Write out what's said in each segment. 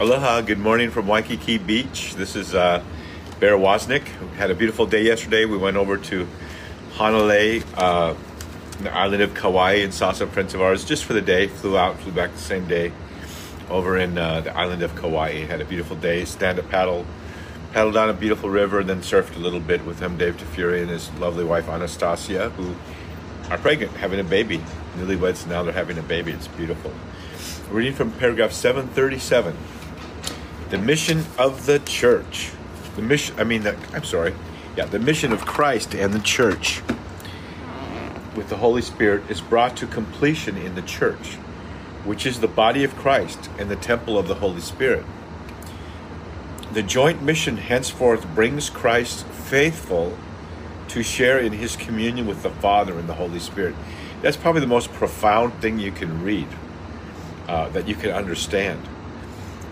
Aloha, good morning from Waikiki Beach. This is uh, Bear Woznick. We had a beautiful day yesterday. We went over to Hanalei, uh, the island of Kauai, and saw some friends of ours just for the day. Flew out, flew back the same day over in uh, the island of Kauai. Had a beautiful day, stand up paddle, paddled down a beautiful river, and then surfed a little bit with him, Dave DeFury, and his lovely wife Anastasia, who are pregnant, having a baby. Newlyweds, now they're having a baby. It's beautiful. Reading from paragraph 737 the mission of the church. The mission, I mean, the, I'm sorry. Yeah, the mission of Christ and the church with the Holy Spirit is brought to completion in the church, which is the body of Christ and the temple of the Holy Spirit. The joint mission henceforth brings Christ faithful to share in his communion with the Father and the Holy Spirit. That's probably the most profound thing you can read, uh, that you can understand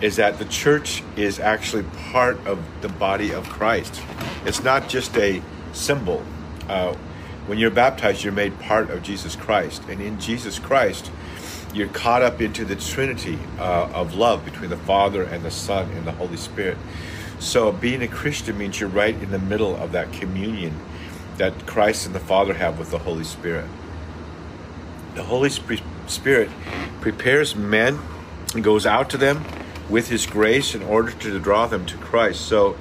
is that the church is actually part of the body of Christ. It's not just a symbol. Uh, when you're baptized, you're made part of Jesus Christ. And in Jesus Christ, you're caught up into the Trinity uh, of love between the Father and the Son and the Holy Spirit. So being a Christian means you're right in the middle of that communion that Christ and the Father have with the Holy Spirit. The Holy Spirit prepares men and goes out to them with His grace in order to draw them to Christ. So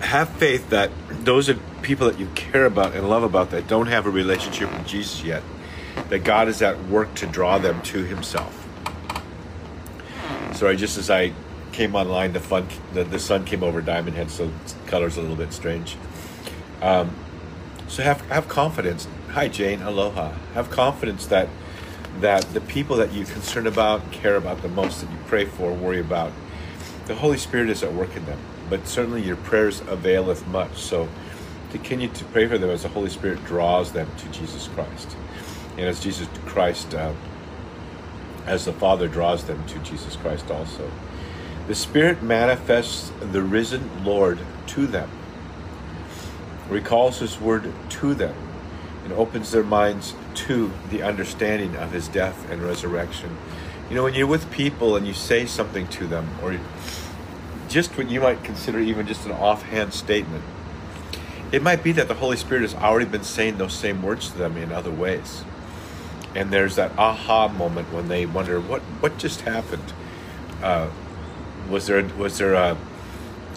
have faith that those are people that you care about and love about that don't have a relationship with Jesus yet, that God is at work to draw them to Himself. Sorry, just as I came online, the fun the, the sun came over Diamond Head, so color's a little bit strange. Um, so have have confidence. Hi Jane, aloha. Have confidence that that the people that you concern about, care about the most, that you pray for, worry about, the Holy Spirit is at work in them. But certainly your prayers availeth much. So continue to pray for them as the Holy Spirit draws them to Jesus Christ. And as Jesus Christ, uh, as the Father draws them to Jesus Christ also. The Spirit manifests the risen Lord to them, recalls His word to them, and opens their minds to the understanding of his death and resurrection. You know, when you're with people and you say something to them, or just what you might consider even just an offhand statement, it might be that the Holy Spirit has already been saying those same words to them in other ways. And there's that aha moment when they wonder, what, what just happened? Uh, was there, was there a,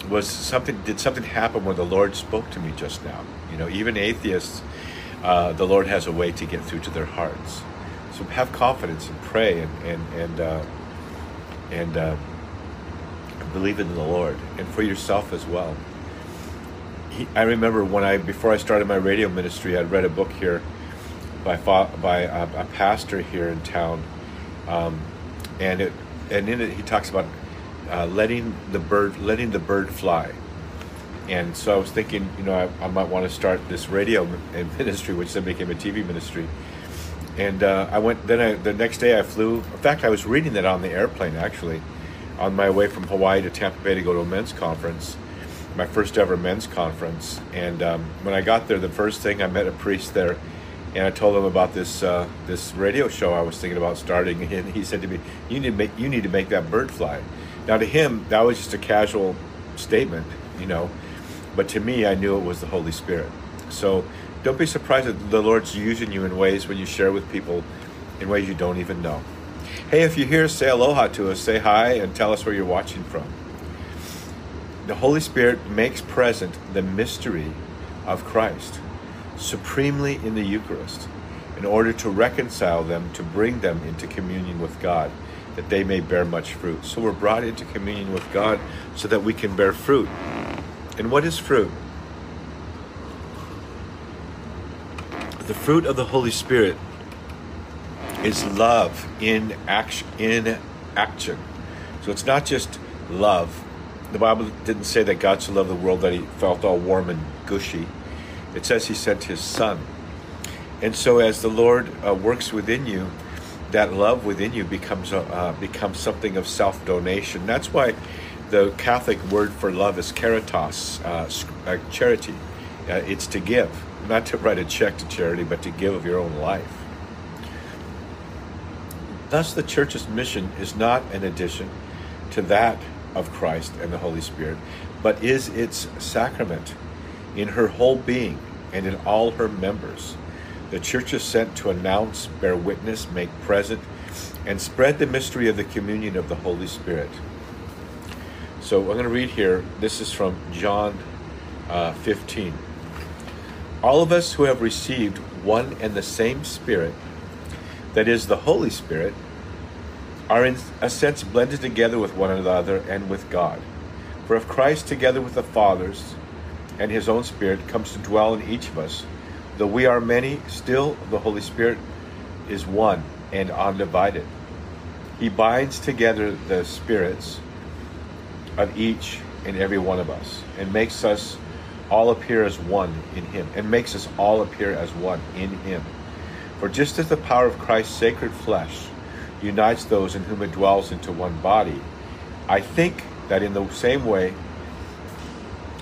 was something, did something happen when the Lord spoke to me just now? You know, even atheists uh, the Lord has a way to get through to their hearts. So have confidence and pray and and and uh, and uh, believe in the Lord and for yourself as well. He, I remember when I before I started my radio ministry, I'd read a book here by by a, a pastor here in town, um, and it and in it he talks about uh, letting the bird letting the bird fly and so I was thinking, you know, I, I might want to start this radio ministry, which then became a TV ministry. And uh, I went. Then I, the next day I flew. In fact, I was reading that on the airplane actually, on my way from Hawaii to Tampa Bay to go to a men's conference, my first ever men's conference. And um, when I got there, the first thing I met a priest there, and I told him about this uh, this radio show I was thinking about starting. And he said to me, "You need to make you need to make that bird fly." Now to him, that was just a casual statement, you know but to me, I knew it was the Holy Spirit. So don't be surprised that the Lord's using you in ways when you share with people in ways you don't even know. Hey, if you're here, say aloha to us, say hi, and tell us where you're watching from. The Holy Spirit makes present the mystery of Christ supremely in the Eucharist in order to reconcile them, to bring them into communion with God, that they may bear much fruit. So we're brought into communion with God so that we can bear fruit. And what is fruit? The fruit of the Holy Spirit is love in action in action. So it's not just love. The Bible didn't say that God so loved the world that he felt all warm and gushy. It says he sent his son. And so as the Lord uh, works within you, that love within you becomes uh, becomes something of self-donation. That's why the Catholic word for love is caritas, uh, uh, charity. Uh, it's to give, not to write a check to charity, but to give of your own life. Thus, the church's mission is not an addition to that of Christ and the Holy Spirit, but is its sacrament in her whole being and in all her members. The church is sent to announce, bear witness, make present, and spread the mystery of the communion of the Holy Spirit. So I'm going to read here. This is from John uh, 15. All of us who have received one and the same Spirit, that is, the Holy Spirit, are in a sense blended together with one another and with God. For if Christ, together with the fathers and his own Spirit, comes to dwell in each of us, though we are many, still the Holy Spirit is one and undivided. He binds together the spirits of each and every one of us and makes us all appear as one in him and makes us all appear as one in him. For just as the power of Christ's sacred flesh unites those in whom it dwells into one body, I think that in the same way,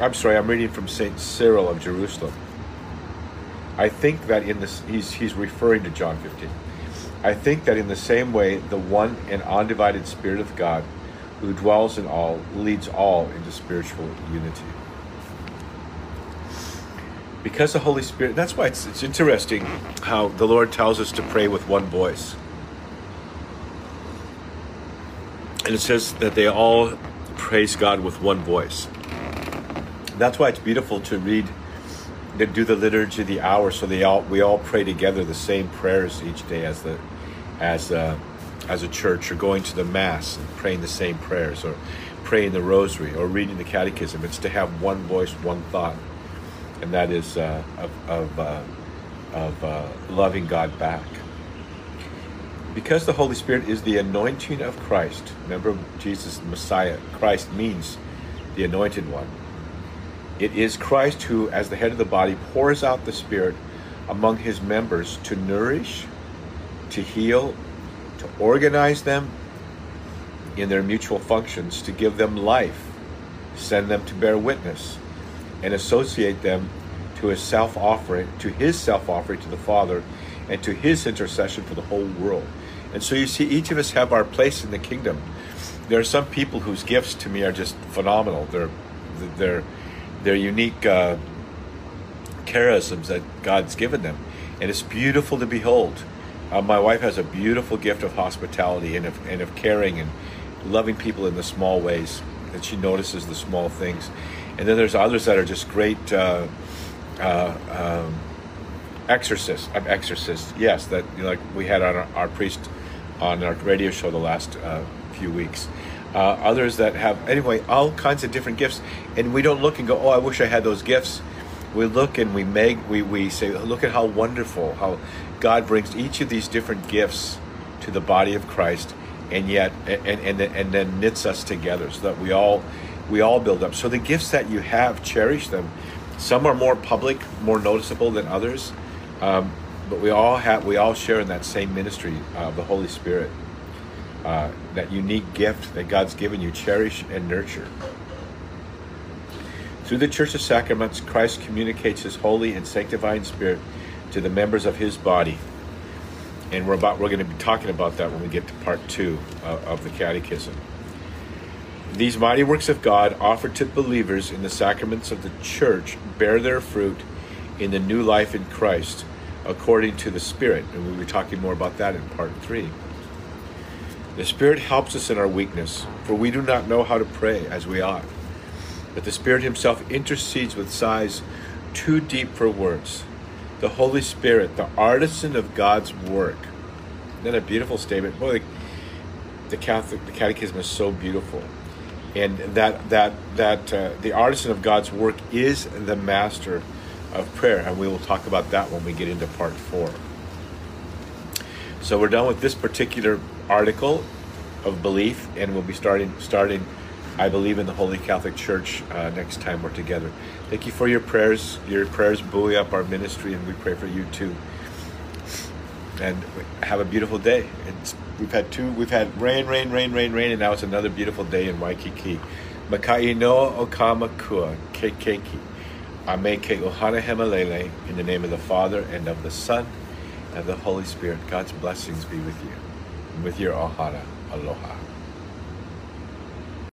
I'm sorry, I'm reading from St. Cyril of Jerusalem. I think that in this, he's, he's referring to John 15. I think that in the same way, the one and undivided Spirit of God, who dwells in all, leads all into spiritual unity. Because the Holy Spirit, that's why it's, it's interesting how the Lord tells us to pray with one voice. And it says that they all praise God with one voice. That's why it's beautiful to read to do the liturgy of the hour, so they all we all pray together the same prayers each day as the as uh, as a church, or going to the mass and praying the same prayers, or praying the rosary, or reading the catechism. It's to have one voice, one thought, and that is uh, of of, uh, of uh, loving God back. Because the Holy Spirit is the anointing of Christ. Remember, Jesus, Messiah, Christ means the anointed one it is Christ who, as the head of the body, pours out the Spirit among his members to nourish, to heal, to organize them in their mutual functions, to give them life, send them to bear witness, and associate them to his self offering, to his self offering to the Father, and to his intercession for the whole world. And so you see, each of us have our place in the kingdom. There are some people whose gifts to me are just phenomenal. They're they're their unique uh, charisms that God's given them. And it's beautiful to behold. Uh, my wife has a beautiful gift of hospitality and of, and of caring and loving people in the small ways that she notices the small things. And then there's others that are just great uh, uh, um, exorcists. I'm exorcists, yes, that you know, like we had on our, our, priest on our radio show the last uh, few weeks uh, others that have anyway all kinds of different gifts and we don't look and go oh i wish i had those gifts we look and we make we, we say look at how wonderful how god brings each of these different gifts to the body of christ and yet and and, and then knits us together so that we all we all build up. So the gifts that you have cherish them. Some are more public more noticeable than others um, but we all have we all share in that same ministry of the holy spirit uh, that unique gift that God's given you, cherish and nurture. Through the Church of Sacraments, Christ communicates His holy and sanctifying Spirit to the members of His body, and we're about we're going to be talking about that when we get to part two uh, of the Catechism. These mighty works of God offered to believers in the sacraments of the Church bear their fruit in the new life in Christ, according to the Spirit, and we'll be talking more about that in part three. The Spirit helps us in our weakness, for we do not know how to pray as we ought. But the Spirit Himself intercedes with sighs too deep for words. The Holy Spirit, the artisan of God's work. Then a beautiful statement. Boy, the, the Catholic, the Catechism is so beautiful, and that that that uh, the artisan of God's work is the master of prayer, and we will talk about that when we get into part four. So we're done with this particular article of belief, and we'll be starting starting. I believe in the Holy Catholic Church uh, next time we're together. Thank you for your prayers. Your prayers buoy up our ministry, and we pray for you too. And have a beautiful day. It's, we've had two. We've had rain, rain, rain, rain, rain, and now it's another beautiful day in Waikiki. Makai no okama kua kekeki. Ame ke ohana hemalele. In the name of the Father and of the Son and of the Holy Spirit. God's blessings be with you. and with your ohana, aloha.